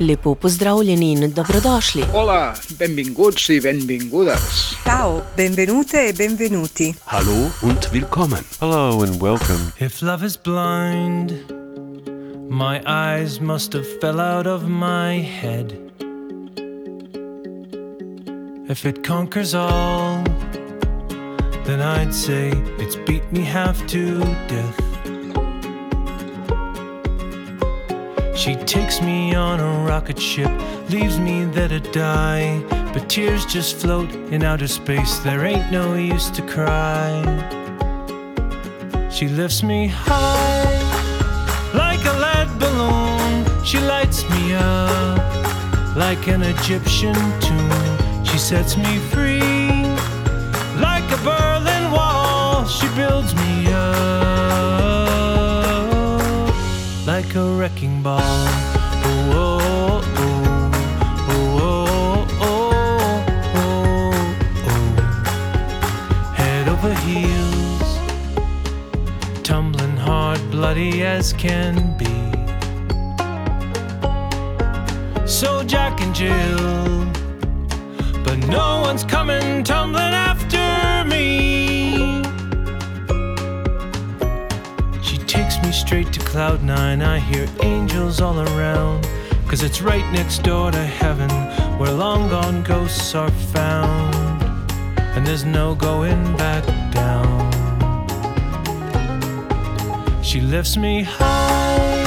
Lepo pozdravljeni in dobrodošli. Hola, benvinguts i benvingudes. Ciao, benvenute e benvenuti. Hallo und willkommen. Hello and welcome. If love is blind, my eyes must have fell out of my head. If it conquers all, then I'd say it's beat me half to death. She takes me on a rocket ship, leaves me there to die. But tears just float in outer space, there ain't no use to cry. She lifts me high like a lead balloon. She lights me up like an Egyptian tomb. She sets me free like a Berlin Wall. She builds wrecking ball. Oh, oh, oh, oh. Head over heels, tumbling hard, bloody as can be. So Jack and Jill, but no one's coming tumbling after me. Straight to cloud nine. I hear angels all around. Cause it's right next door to heaven, where long gone ghosts are found. And there's no going back down. She lifts me high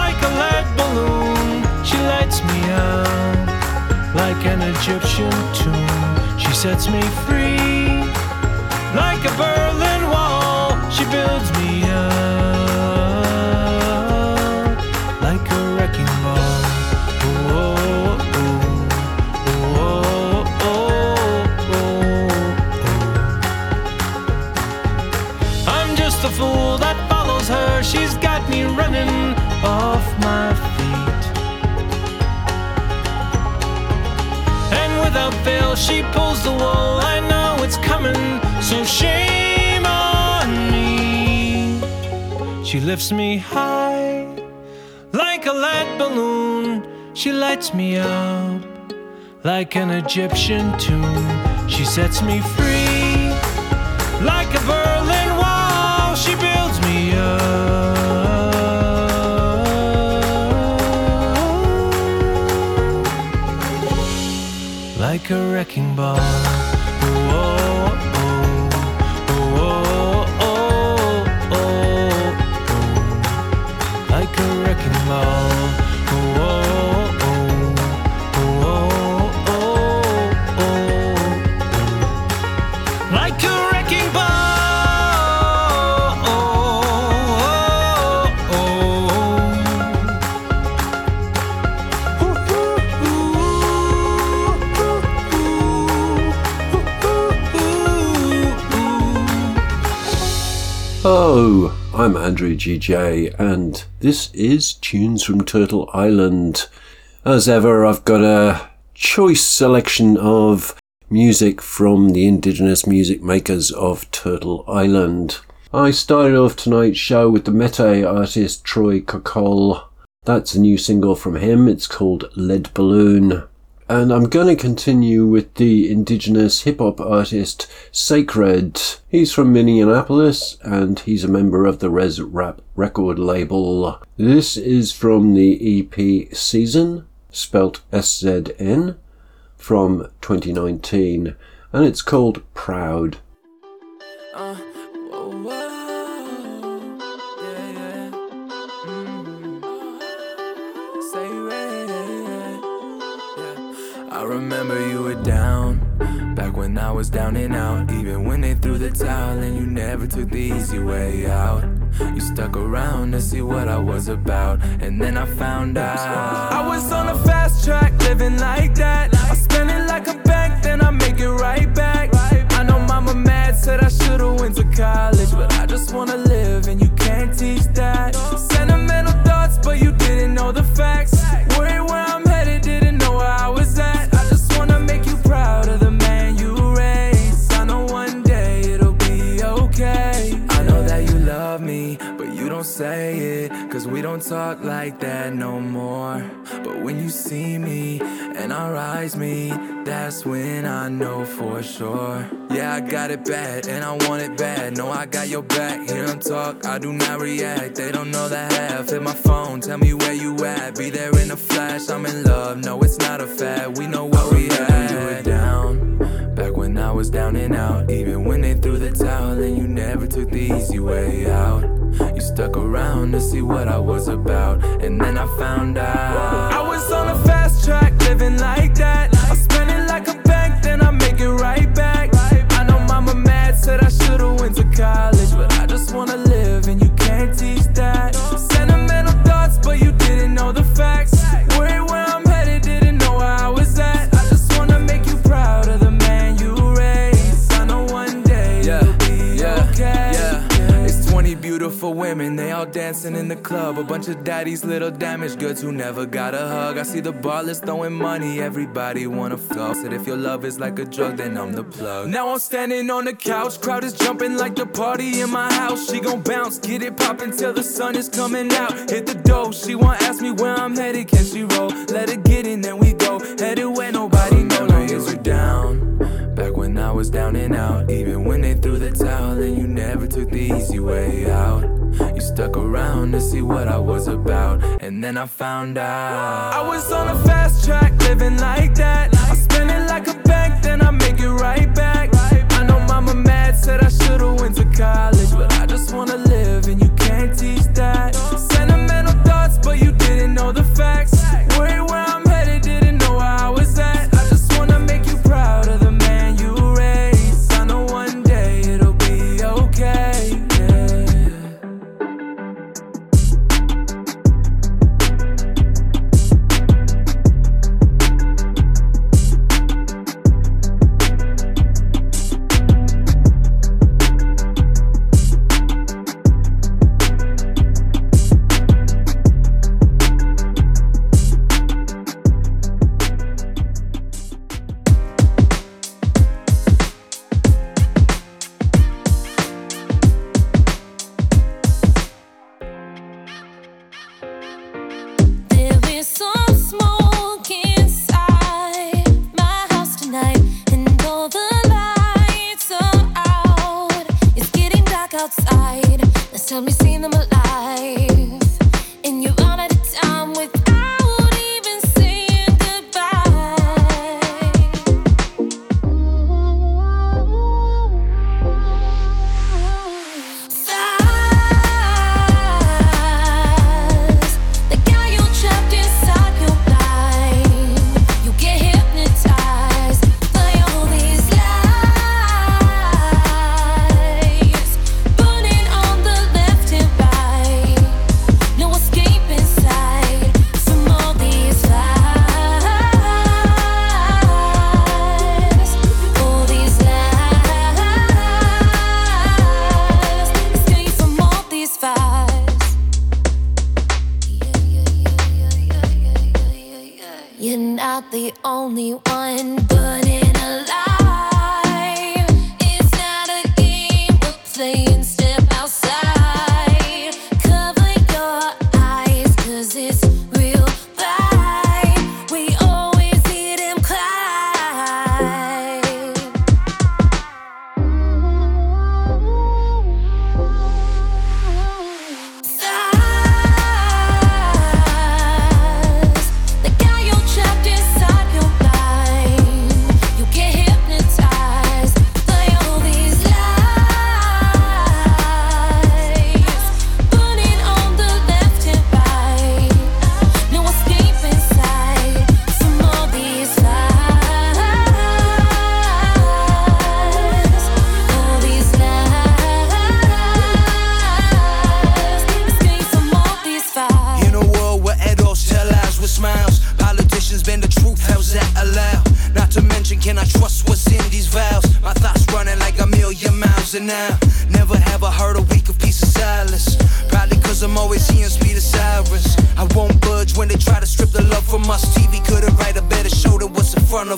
like a lead balloon. She lights me up like an Egyptian tomb. She sets me free like a Berlin Wall. She builds me she pulls the wool. I know it's coming, so shame on me. She lifts me high like a lead balloon. She lights me up like an Egyptian tomb. She sets me free like a wrecking ball. Andrew GJ, and this is Tunes from Turtle Island. As ever, I've got a choice selection of music from the indigenous music makers of Turtle Island. I started off tonight's show with the Metis artist Troy Kokol. That's a new single from him. It's called Lead Balloon. And I'm going to continue with the indigenous hip hop artist Sacred. He's from Minneapolis and he's a member of the Res Rap record label. This is from the EP Season, spelt SZN, from 2019, and it's called Proud. I remember you were down back when I was down and out. Even when they threw the towel and you never took the easy way out. You stuck around to see what I was about, and then I found out. I was on a fast track, living like that. I spend it like a bank, then I make it right back. I know mama mad, said I should've went to college, but I just wanna live, and you can't teach that. Sentimental thoughts, but you didn't know the facts. Say it. Cause we don't talk like that no more. But when you see me and our eyes meet, that's when I know for sure. Yeah, I got it bad and I want it bad. No, I got your back. Hear them talk, I do not react. They don't know the half. Hit my phone, tell me where you at. Be there in a flash. I'm in love. No, it's not a fad. We know what we had. You were down. I was down and out, even when they threw the towel, and you never took the easy way out. You stuck around to see what I was about, and then I found out. I was on a fast track, living like that. I club. A bunch of daddies, little damaged goods who never got a hug. I see the ballers throwing money, everybody wanna flow. Said if your love is like a drug, then I'm the plug. Now I'm standing on the couch, crowd is jumping like the party in my house. She gon' bounce, get it poppin' till the sun is coming out. Hit the dough, she wanna ask me where I'm headed, can she roll? Let her get in, then we go. Headed where nobody knows. No years are down. Back when I was down and out, even when they threw the towel, and you never took the easy way out. You stuck around to see what I was about, and then I found out. I was on a fast track, living like that. I spend it like a bank, then I make it right back. I know mama mad, said I should've went to college, but I just wanna live, and you can't teach that. Sentimental thoughts, but you didn't know the facts. Worried where I'm Tell me, see the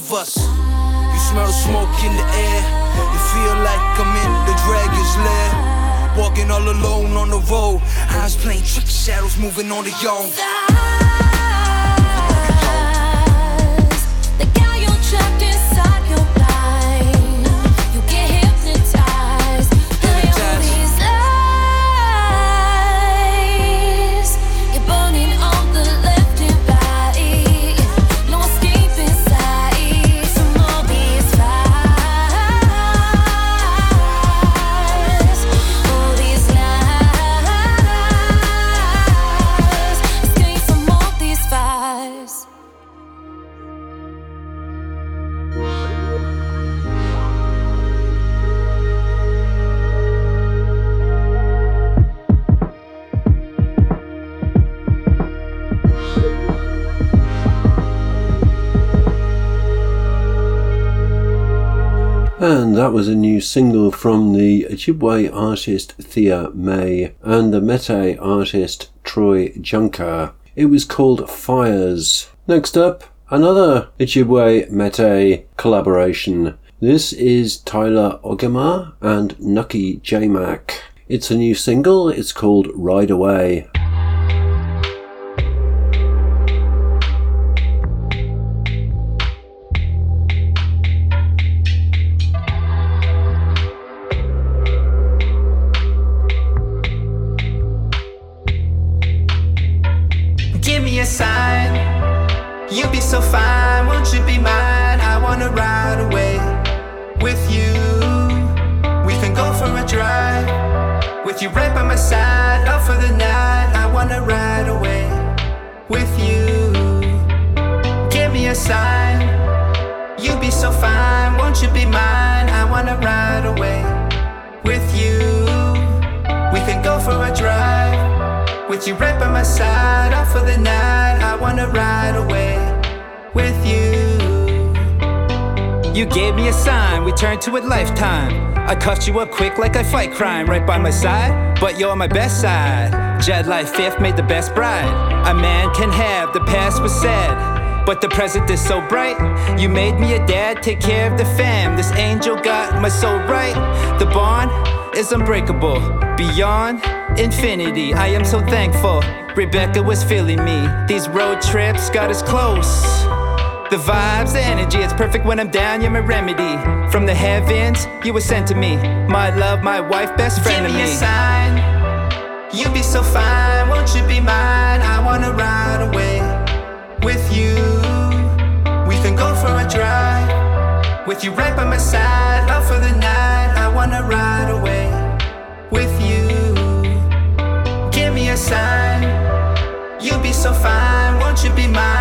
of us. You smell smoke in the air. You feel like I'm in the dragon's lair. Walking all alone on the road. Eyes playing trick shadows moving on the own. The guy you're trapped inside that was a new single from the Ojibwe artist Thea May and the Metis artist Troy Junker. It was called Fires. Next up, another Ojibwe Metis collaboration. This is Tyler Ogimaa and Nucky J Mac. It's a new single, it's called Ride Away. Up quick like I fight crime, right by my side. But you're my best side. Jed Fifth made the best bride. A man can have, the past was sad. But the present is so bright. You made me a dad, take care of the fam. This angel got my soul right. The bond is unbreakable, beyond infinity. I am so thankful. Rebecca was feeling me. These road trips got us close. The vibes, the energy, it's perfect when I'm down, you're my remedy. From the heavens, you were sent to me. My love, my wife, best friend Give of me me. a sign. You be so fine, won't you be mine? I wanna ride away with you. We can go for a drive with you right by my side. Out for the night, I wanna ride away with you. Give me a sign. You be so fine, won't you be mine?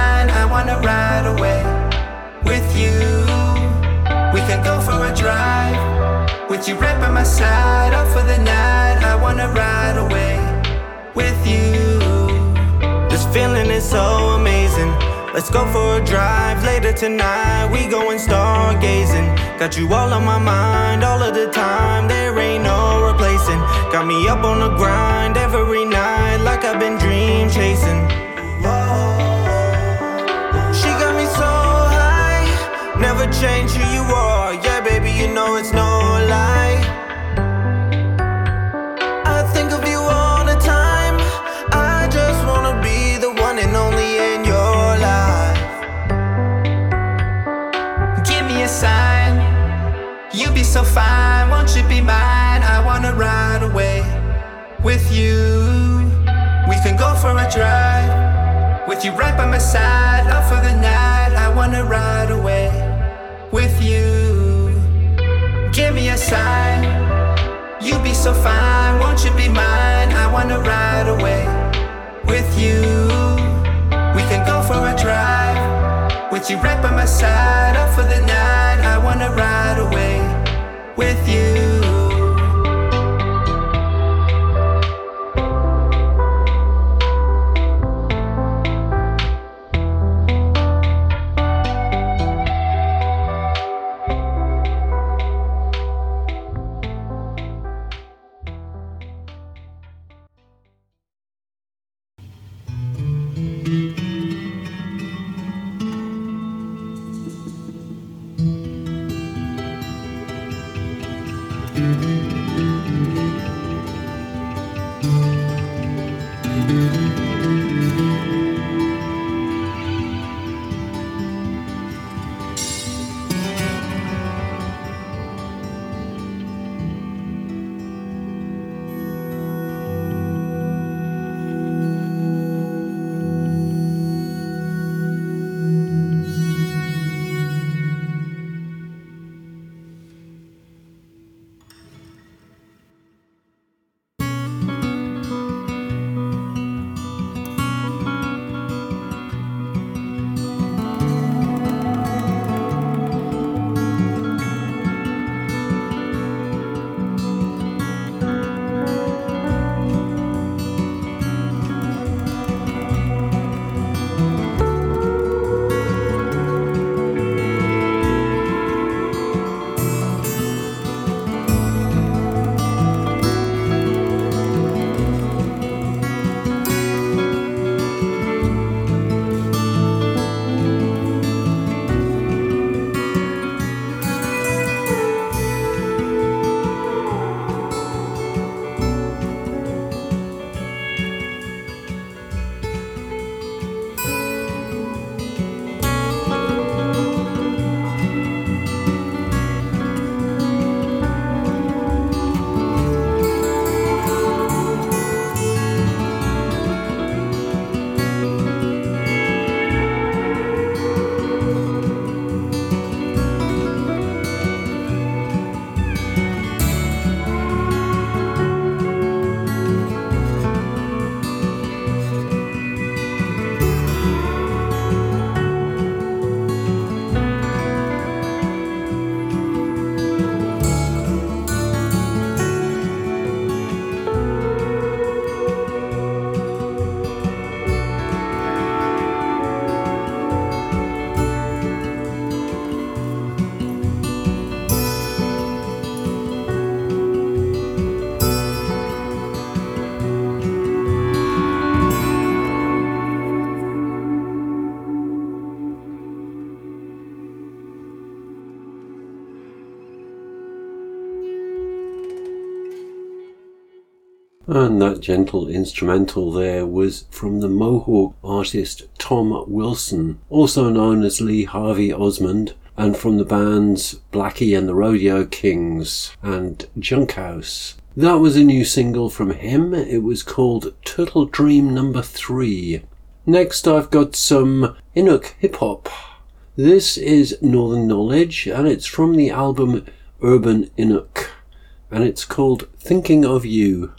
I wanna ride away with you. We can go for a drive with you right by my side. Out for the night, I wanna ride away with you. This feeling is so amazing. Let's go for a drive later tonight. We going stargazing. Got you all on my mind all of the time. There ain't no replacing. Got me up on the grind every night, like I've been dream chasing. Change who you are. Yeah, baby, you know it's no lie. I think of you all the time. I just wanna be the one and only in your life. Give me a sign. You be so fine, won't you be mine? I wanna ride away with you. We can go for a drive with you right by my side. Out for the night, I wanna ride away with you. Give me a sign. You be so fine, won't you be mine? I wanna ride away with you. We can go for a drive with you right by my side. Out for the night, I wanna ride away with you. And that gentle instrumental there was from the Mohawk artist Tom Wilson, also known as Lee Harvey Osmond, and from the bands Blackie and the Rodeo Kings and Junkhouse. That was a new single from him. It was called Turtle Dream Number 3. Next, I've got some Inuk hip hop. This is Northern Knowledge, and it's from the album Urban Inuk, and it's called Thinking of You.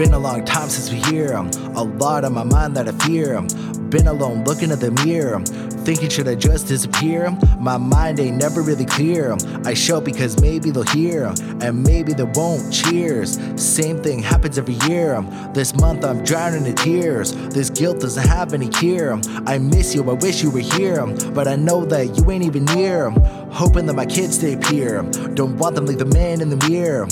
Been a long time since we hear. A lot on my mind that I fear. Been alone looking at the mirror. Thinking should I just disappear? My mind ain't never really clear. I show because maybe they'll hear and maybe they won't. Cheers. Same thing happens every year. This month I'm drowning in tears. This guilt doesn't have any cure. I miss you, I wish you were here. But I know that you ain't even near. Hoping that my kids stay pure. Don't want them like the man in the mirror.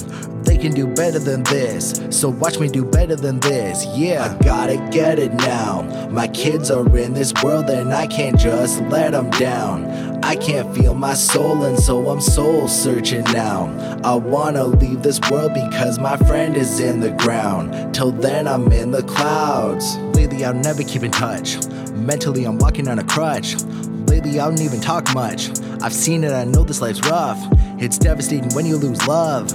They can do better than this. So watch me do better than this. Yeah, I gotta get it now. My kids are in this world and I can't just let them down. I can't feel my soul, and so I'm soul searching now. I wanna leave this world because my friend is in the ground. Till then, I'm in the clouds. Lately, I'll never keep in touch. Mentally, I'm walking on a crutch. Lately, I don't even talk much. I've seen it, I know this life's rough. It's devastating when you lose love.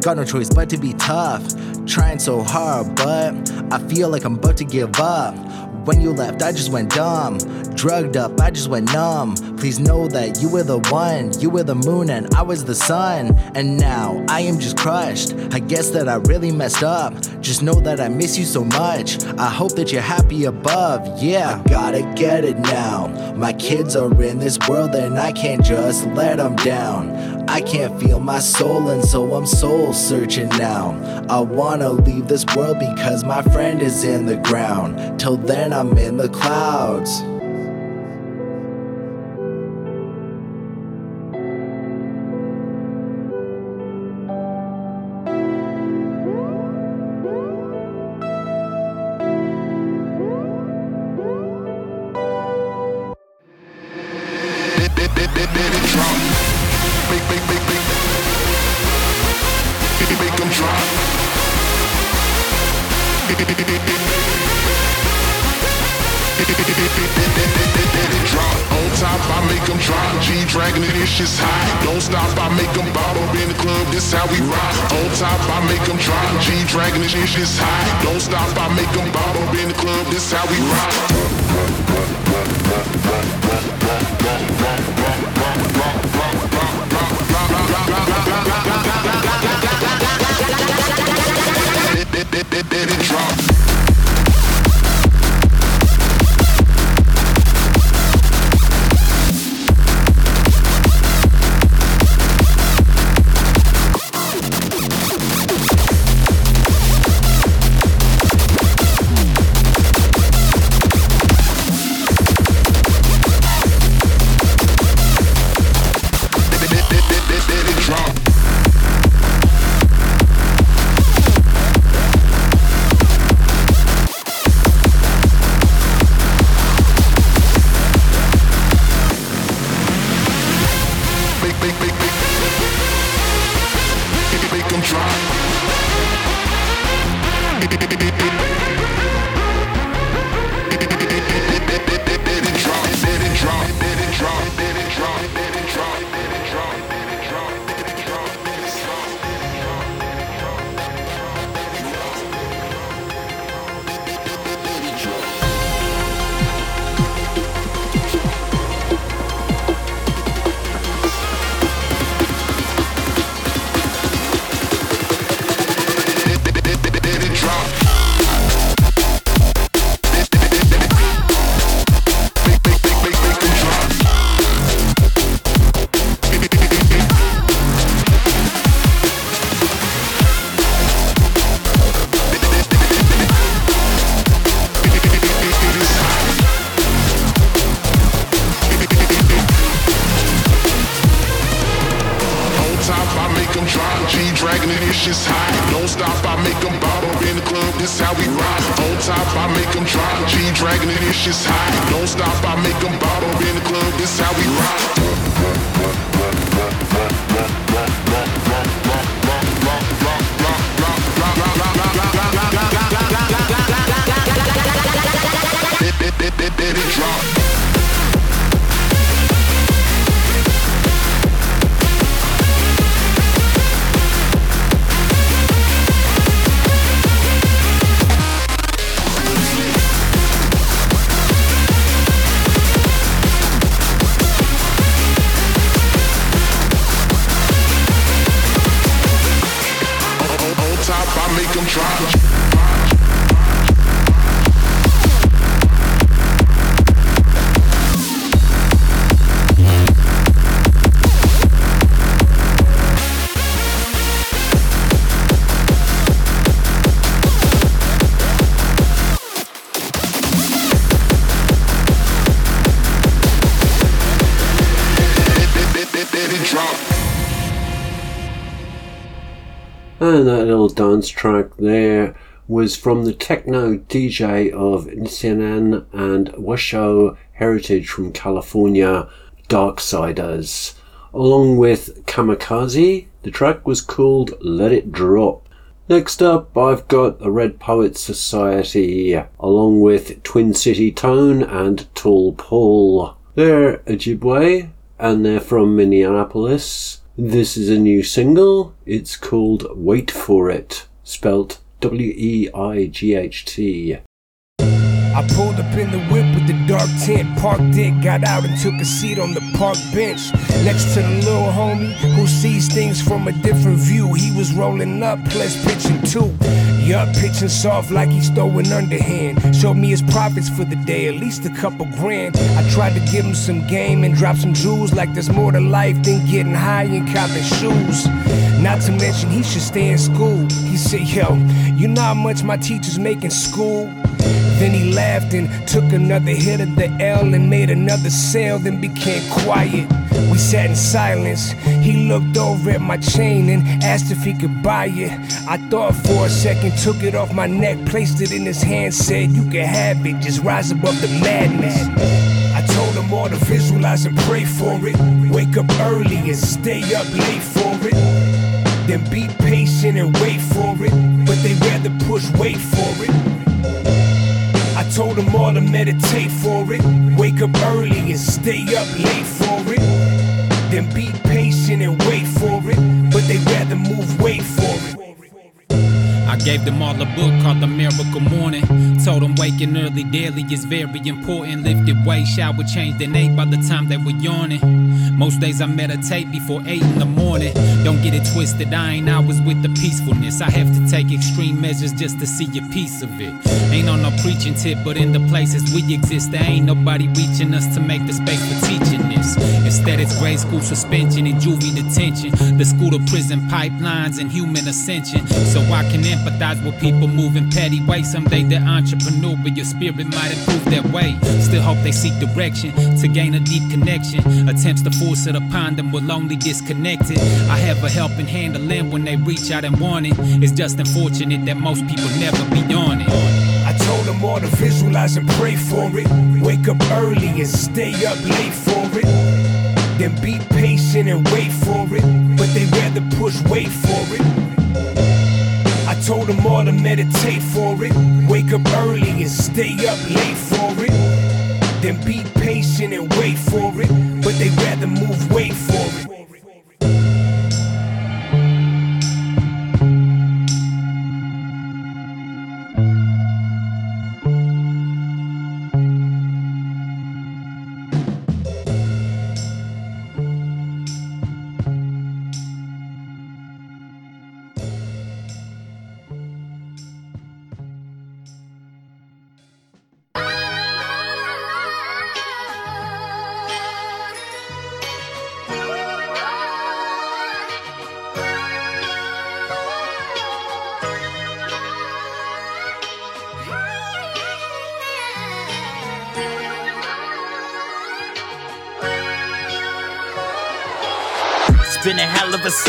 Got no choice but to be tough. Trying so hard, but I feel like I'm about to give up. When you left, I just went dumb. Drugged up, I just went numb. Please know that you were the one. You were the moon and I was the sun. And now I am just crushed. I guess that I really messed up. Just know that I miss you so much. I hope that you're happy above. Yeah, I gotta get it now. My kids are in this world and I can't just let them down. I can't feel my soul, and so I'm soul searching now. I wanna leave this world because my friend is in the ground. Till then, I'm in the clouds. Don't stop, I make them bob up in the club, this how we. Let it drop. Track there was from the techno DJ of Nisenan and Washoe Heritage from California, Darksiderz. Along with Kamikaze, the track was called Let It Drop. Next up, I've got the Red Poets Society, along with Twin City Tone and Tall Paul. They're Ojibwe, and they're from Minneapolis. This is a new single. It's called Weight For It, spelt W E I G H T. I pulled up in the whip with the dark tent, parked it, got out and took a seat on the park bench next to the little homie who sees things from a different view. He was rolling up, plus pitching too. Yup, pitching soft like he's throwing underhand. Showed me his profits for the day, at least a couple grand. I tried to give him some game and drop some jewels like there's more to life than getting high and copping shoes. Not to mention he should stay in school. He said, Yo, you know how much my teachers make in school? Then he laughed and took another hit of the L and made another sale, then became quiet. We sat in silence. He looked over at my chain and asked if he could buy it. I thought for a second, took it off my neck, placed it in his hand, said, You can have it, just rise above the madness. I told him all to visualize and pray for it. Wake up early and stay up late for it. Then be patient and wait for it. But they rather push wait for it. Told them all to meditate for it. Wake up early and stay up late for it. Then be patient and wait for it. But they rather move weight for it. I gave them all a book called The Miracle Morning. Told them waking early daily is very important. Lifted weight, shower changed and ate by the time they were yawning. Most days I meditate before 8 in the morning. Don't get it twisted, I ain't always with the peacefulness. I have to take extreme measures just to see a piece of it. Ain't on no preaching tip, but in the places we exist, there ain't nobody reaching us to make the space for teaching this. Instead, it's grade school suspension and juvie detention. The school to prison pipelines and human ascension. So I can empathize with people moving petty ways. Someday they're entrepreneurial but your spirit might improve their way. Still hope they seek direction to gain a deep connection. Attempts to force it upon them will only disconnect it. I have a helping hand to lend when they reach out and want it. It's just unfortunate that most people never be on it. I told them all to visualize and pray for it. Wake up early and stay up late for it. Then be patient and wait for it. But they rather push wait for it. I told them all to meditate for it. Wake up early and stay up late for it. Then be and wait for it. But they rather move weight for it.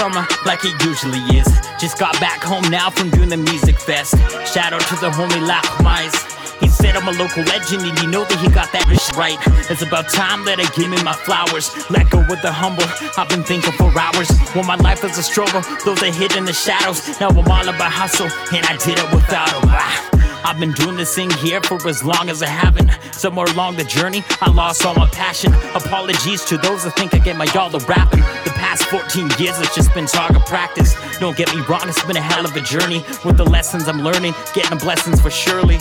Summer, like it usually is. Just got back home now from doing the music fest. Shout out to the homie Lach Mice. He said I'm a local legend, and you know that he got that shit right. It's about time that I give me my flowers. Let go with the humble. I've been thinking for hours. When my life is a struggle, those are hid in the shadows. Now I'm all about hustle, and I did it without a ah. I've been doing this thing here for as long as I haven't. Somewhere along the journey, I lost all my passion. Apologies to those that think I get my y'all to rapping. The past 14 years, it's just been target practice. Don't get me wrong, it's been a hell of a journey. With the lessons I'm learning, getting the blessings for surely.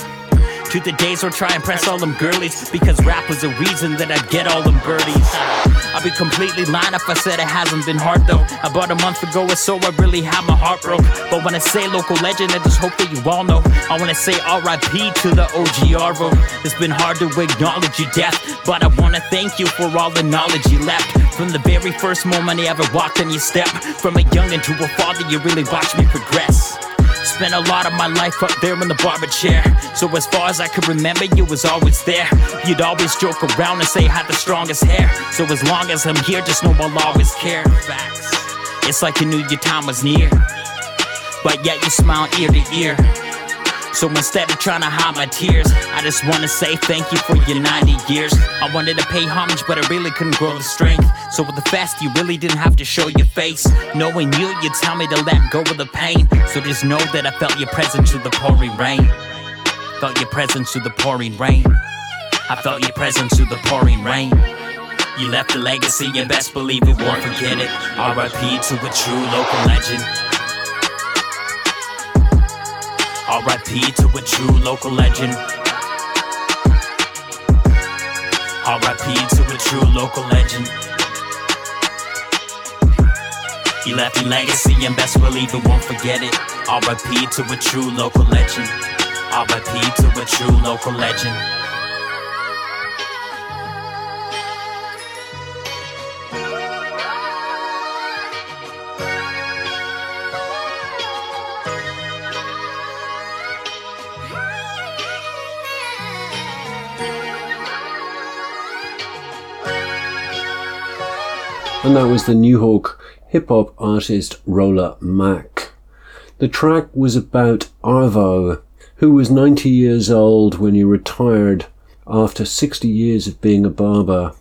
To the days where try and press all them girlies. Because rap was the reason that I'd get all them birdies. I'd be completely lying if I said it hasn't been hard though. About a month ago or so, I really had my heart broke. But when I say local legend, I just hope that you all know. I wanna say RIP to the OG Arvo. It's been hard to acknowledge your death, but I wanna thank you for all the knowledge you left. From the very first moment I ever walked on your step, from a youngin' to a father, you really watched me progress. Spent a lot of my life up there in the barber chair. So as far as I could remember, you was always there. You'd always joke around and say I had the strongest hair. So as long as I'm here, just know I'll always care. It's like you knew your time was near. But yet you smile ear to ear. So instead of trying to hide my tears, I just wanna say thank you for your 90 years. I wanted to pay homage, but I really couldn't grow the strength. So with the fest, you really didn't have to show your face. Knowing you, you tell me to let go of the pain. So just know that I felt your presence through the pouring rain. Felt your presence through the pouring rain. I felt your presence through the pouring rain. You left a legacy, and best believe we won't forget it. RIP to a true local legend. RIP to a true local legend. RIP to a true local legend. He left a legacy and best believe we won't forget it. RIP to a true local legend. RIP to a true local legend. And that was the Nuxalk hip hop artist Rollah Mack. The track was about Arvo, who was 90 years old when he retired after 60 years of being a barber.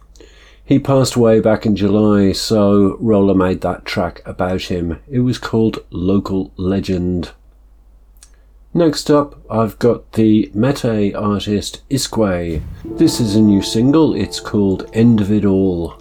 He passed away back in July, so Roller made that track about him. It was called Local Legend. Next up, I've got the Metis artist iskwe. This is a new single, it's called End of It All.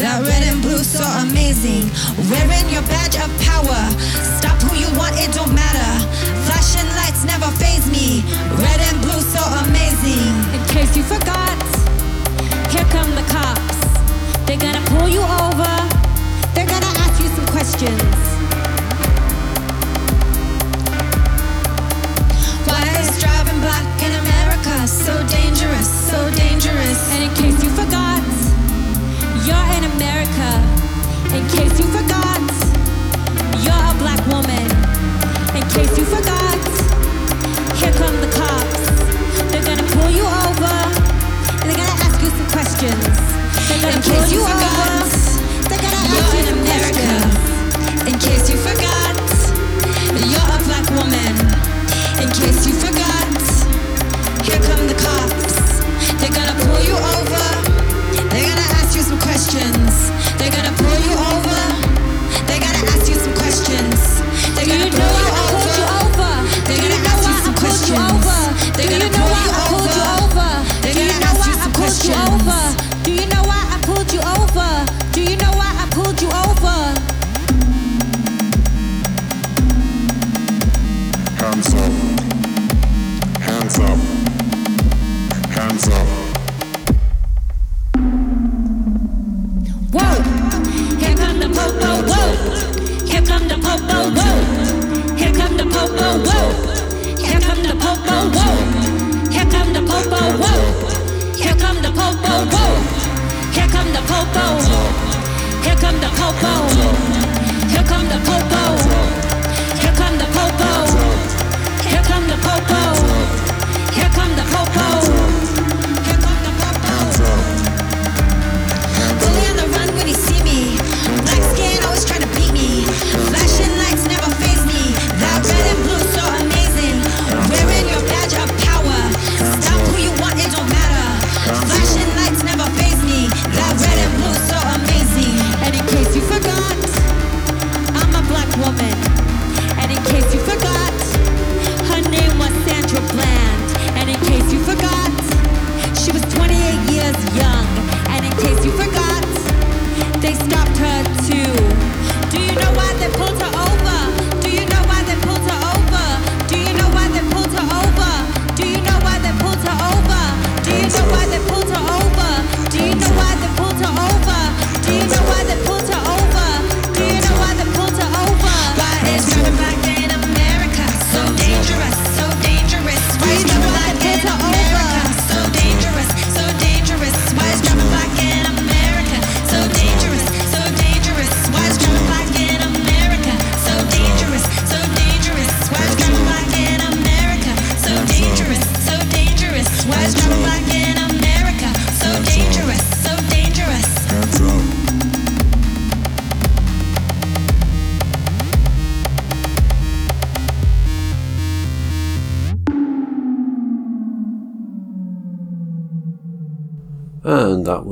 That red and blue so amazing. Wearing your badge of power. Stop who you want, it don't matter. Flashing lights never phase me. Red and blue so amazing. In case you forgot, here come the cops. They're gonna pull you over. They're gonna ask you some questions. Why is driving black in America so dangerous, so dangerous? And in case you forgot, you're in America. In case you forgot, you're a black woman. In case you forgot, here come the cops. They're gonna pull you over. And they're gonna ask you some questions. They're gonna In pull case you you over. forgot, They're gonna ask You're you in some America. questions. In case you forgot, you're a black woman. In case you forgot, here come the cops. They're gonna pull you over. They're gonna ask you some questions. They're gonna pull you over. They're gonna ask you some questions. They're Do gonna you pull know you why I pulled you over. over? They're Do you gonna know ask why you I some pulled you questions. over? They're Do you gonna know pull why you I pulled you over? They're Do you gonna know ask why you I some pulled you questions. over? Do you know why I pulled you over? Do you know why I pulled you over? Hands up. Hands up. Here come the popo! Here come the popo! Here come the popo! Here come the popo! Here come the popo! Here come the popo! Here come the popo! Here come the popo! Here come the popo!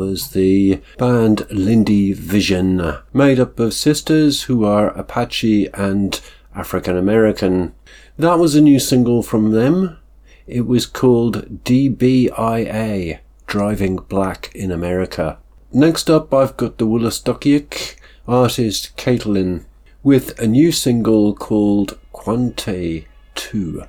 Was the band Lindy Vision, made up of sisters who are Apache and African American. That was a new single from them. It was called DBIA, Driving Black in America. Next up, I've got the Wolastoqiyik artist Kahtolin with a new single called Qanute 2.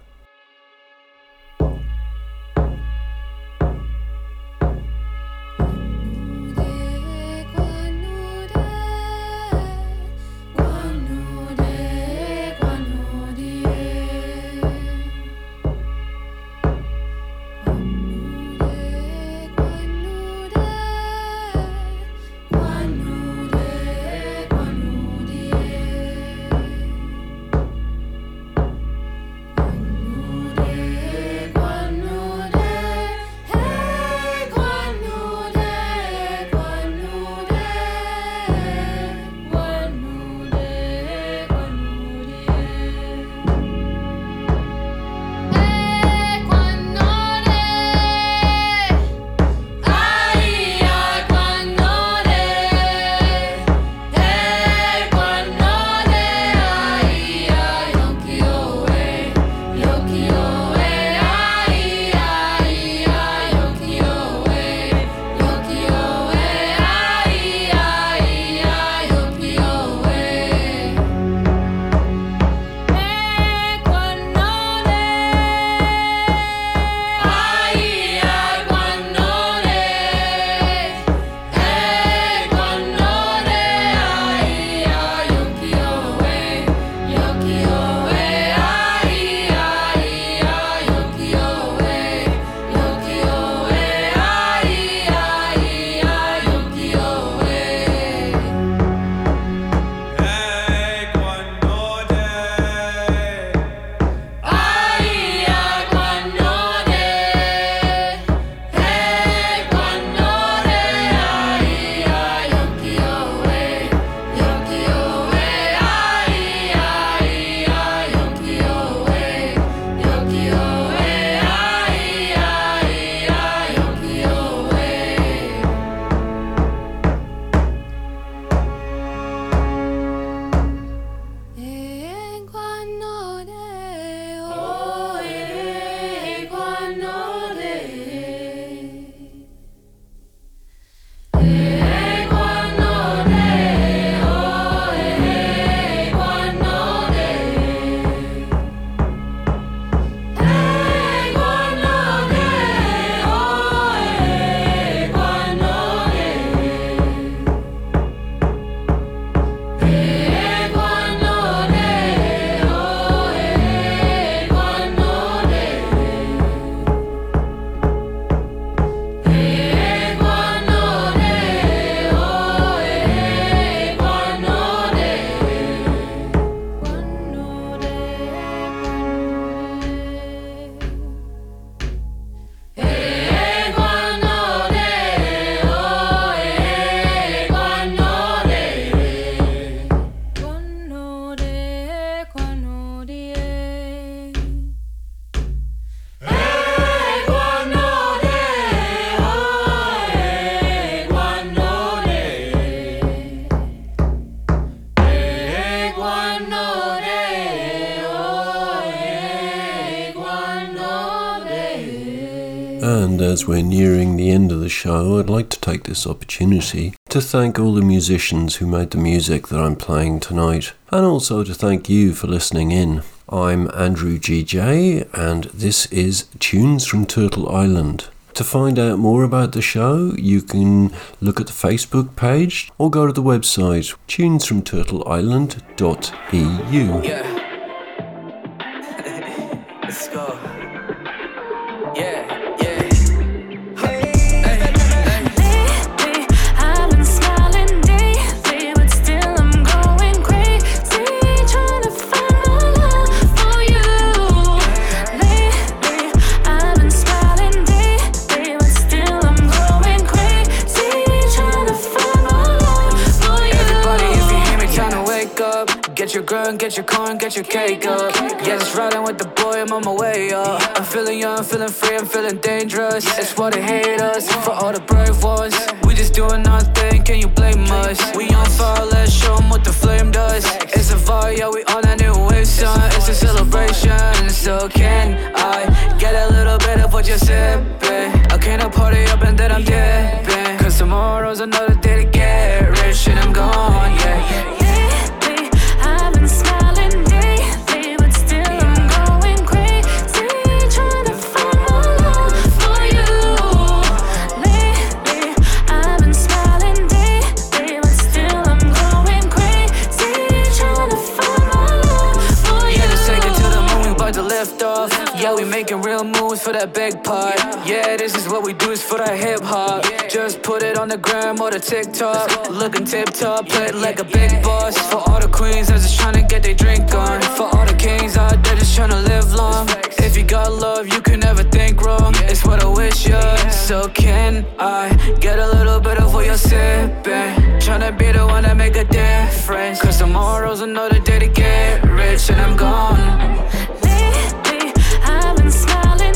And as we're nearing the end of the show, I'd like to take this opportunity to thank all the musicians who made the music that I'm playing tonight, and also to thank you for listening in. I'm Andrew GJ, and this is Tunes from Turtle Island. To find out more about the show, you can look at the Facebook page or go to the website tunesfromturtleisland.eu. Yeah. And get your corn, get your cake up. Yeah, just riding with the boy, I'm on my way up. I'm feeling young, feeling free, I'm feeling dangerous. It's why they hate us, for all the brave ones. We just doing our thing, can you blame us? We on fire, let's show 'em what the flame does. It's a fire, yeah, we on that new wave, son. It's a celebration, so can I get a little bit of what you're sipping? I can't party up and then I'm dipping. Cause tomorrow's another day to get rich, and I'm gone, yeah. Making real moves for that big part. Yeah, this is what we do, is for that hip hop. Just put it on the gram or the TikTok. Looking tip top, play like a big boss. For all the queens that's just trying to get their drink on. For all the kings out there just trying to live long. If you got love, you can never think wrong. It's what I wish you. So can I get a little bit of what you're sipping? Tryna be the one that make a difference. Cause tomorrow's another day to get rich and I'm gone. Smiling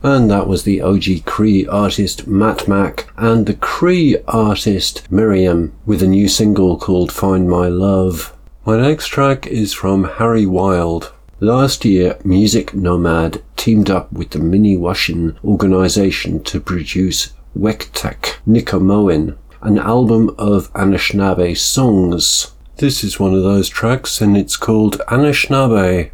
And that was the OG Cree artist Mattmac and the Cree artist Mariame with a new single called Find My Love. My next track is from Harry Wylde. Last year, Music Nomad teamed up with the Minniwashin organization to produce Wektak Nikomoin, an album of Anishinaabe songs. This is one of those tracks and it's called Anishinaabe.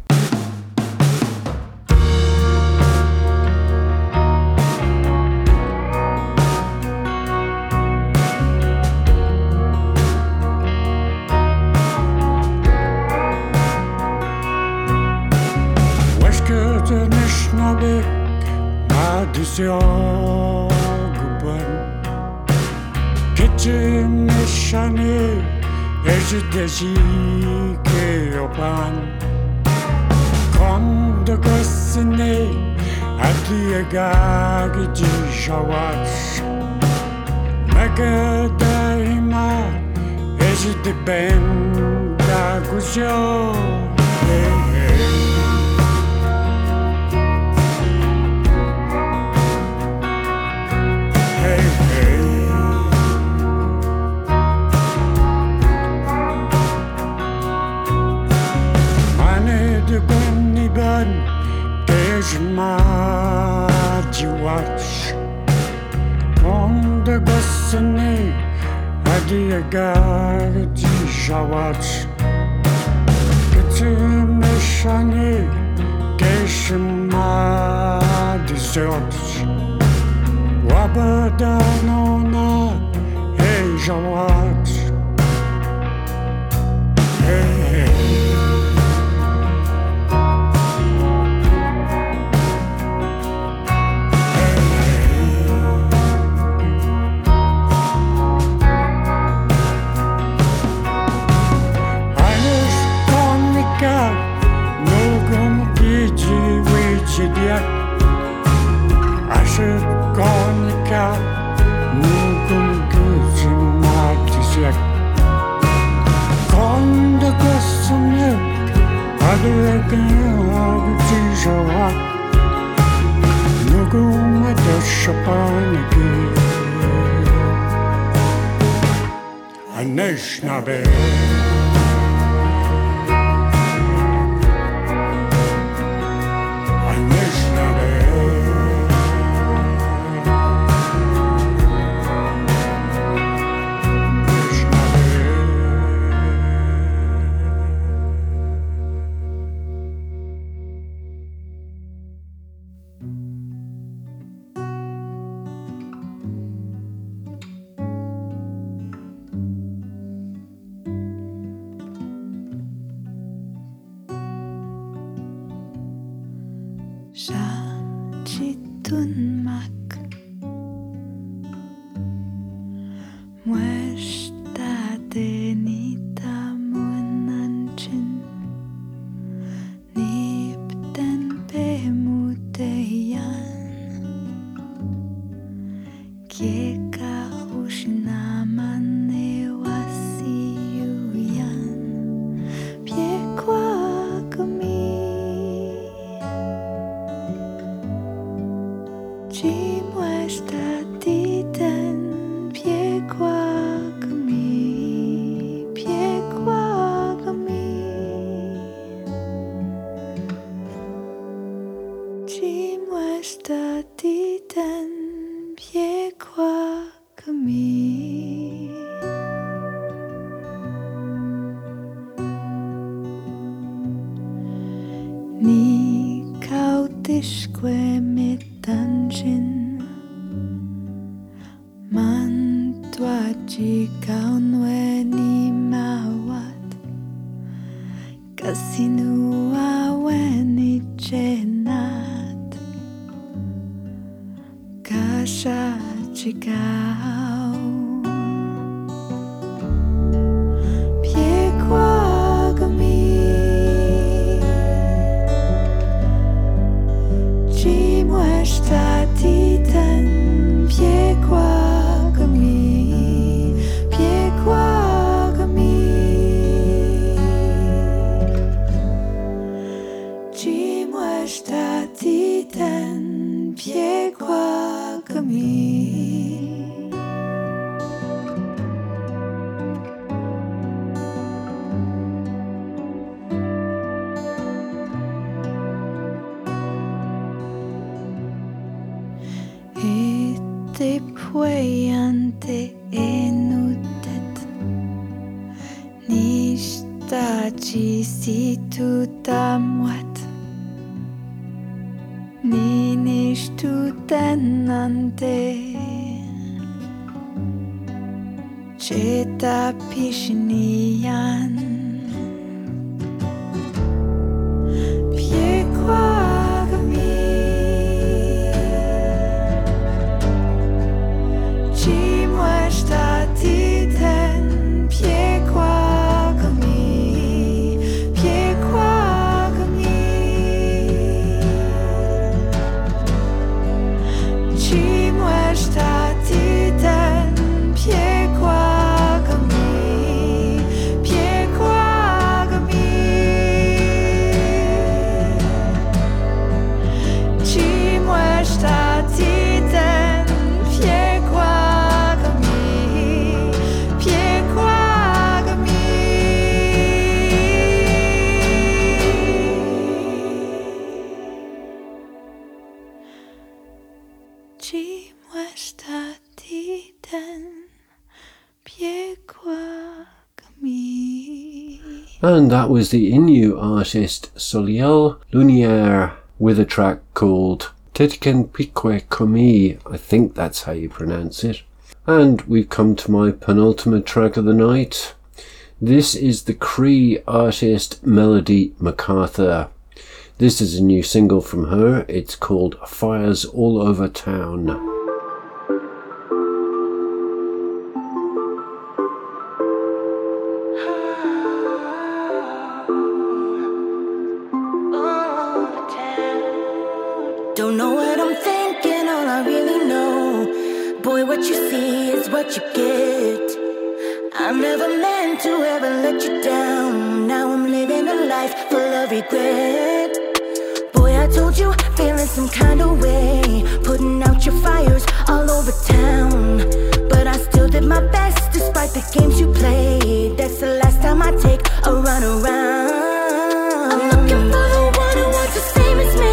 Cheta pishniyan And that was the Innu artist Soleil Launière with a track called Tetiken Pique Komi. I think that's how you pronounce it. And we've come to my penultimate track of the night. This is the Cree artist Melody McArthur. This is a new single from her. It's called Fires All Over Town. What you get. I never meant to ever let you down. Now I'm living a life full of regret. Boy, I told you, feeling some kind of way. Putting out your fires all over town. But I still did my best despite the games you played. That's the last time I take a run around. I'm looking for the one who wants the same as me.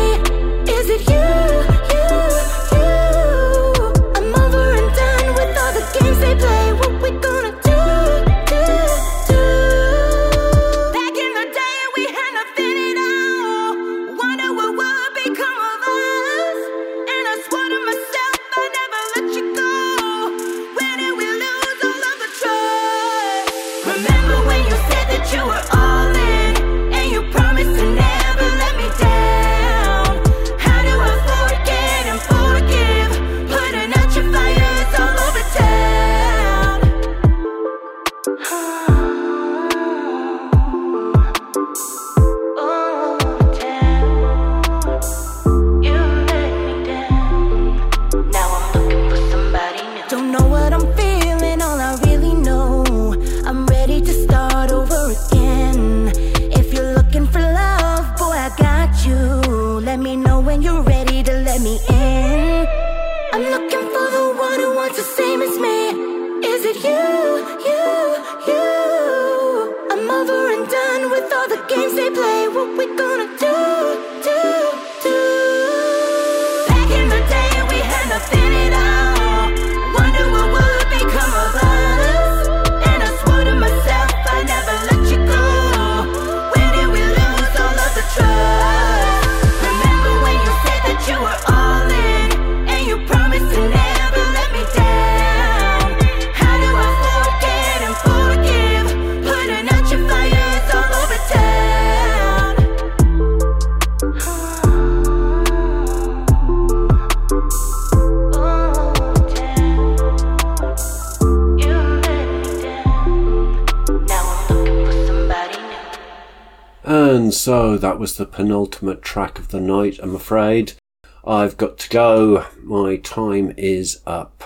So that was the penultimate track of the night, I'm afraid. I've got to go. My time is up.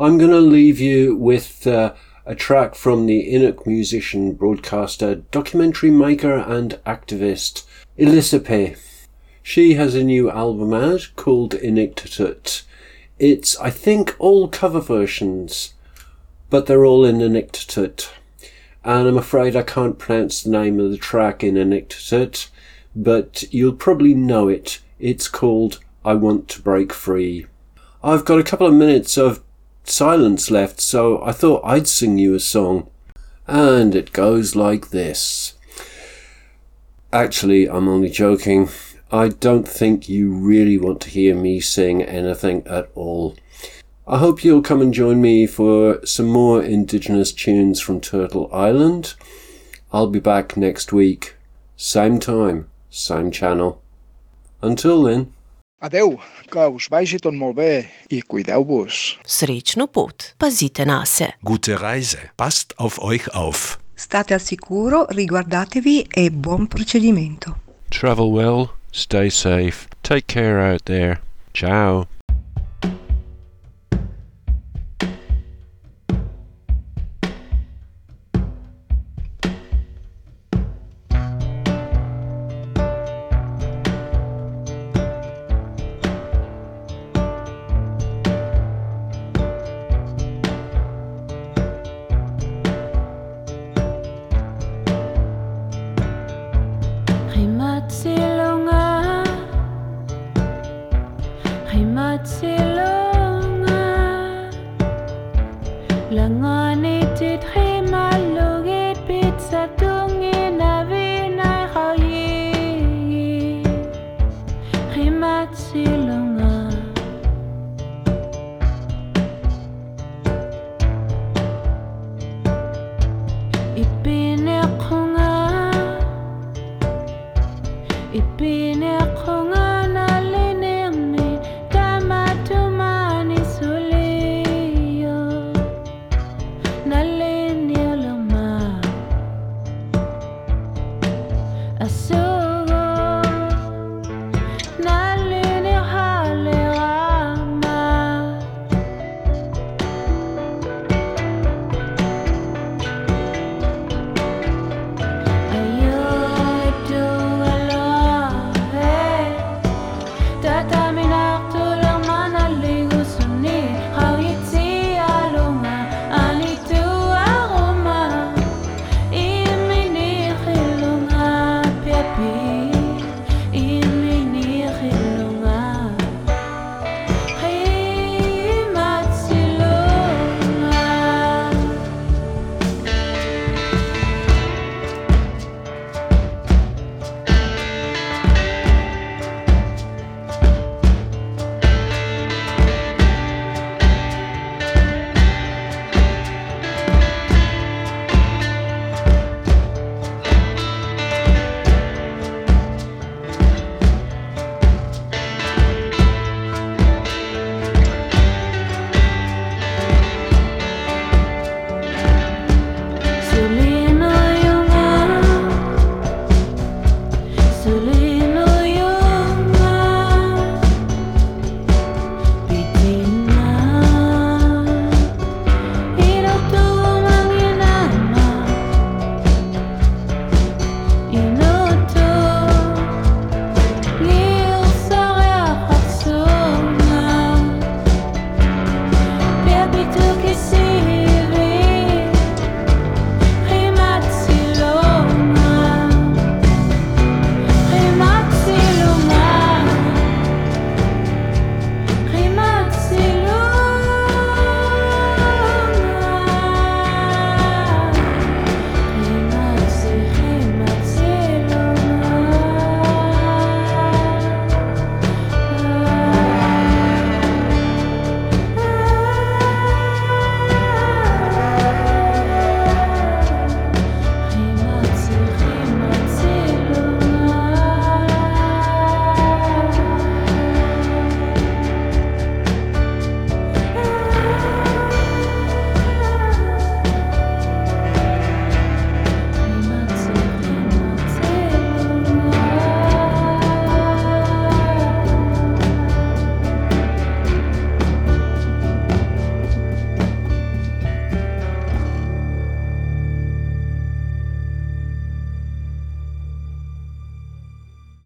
I'm going to leave you with uh, a track from the Inuk musician, broadcaster, documentary maker, and activist Elisapie. She has a new album out called Inuktitut. It's, I think, all cover versions, but they're all in Inuktitut and I'm afraid I can't pronounce the name of the track in Inuktitut, but you'll probably know it. It's called I Want to Break Free. I've got a couple of minutes of silence left, so I thought I'd sing you a song. And it goes like this. Actually, I'm only joking. I don't think you really want to hear me sing anything at all. I hope you'll come and join me for some more Indigenous tunes from Turtle Island. I'll be back next week, same time, same channel. Until then. Adeu, que us vagi tot molt bé i cuideu-vos. Srečno pot, pazite na se. Gute Reise. Passt auf euch auf. State al sicuro, riguardatevi e buon procedimento. Travel well, stay safe, take care out there. Ciao.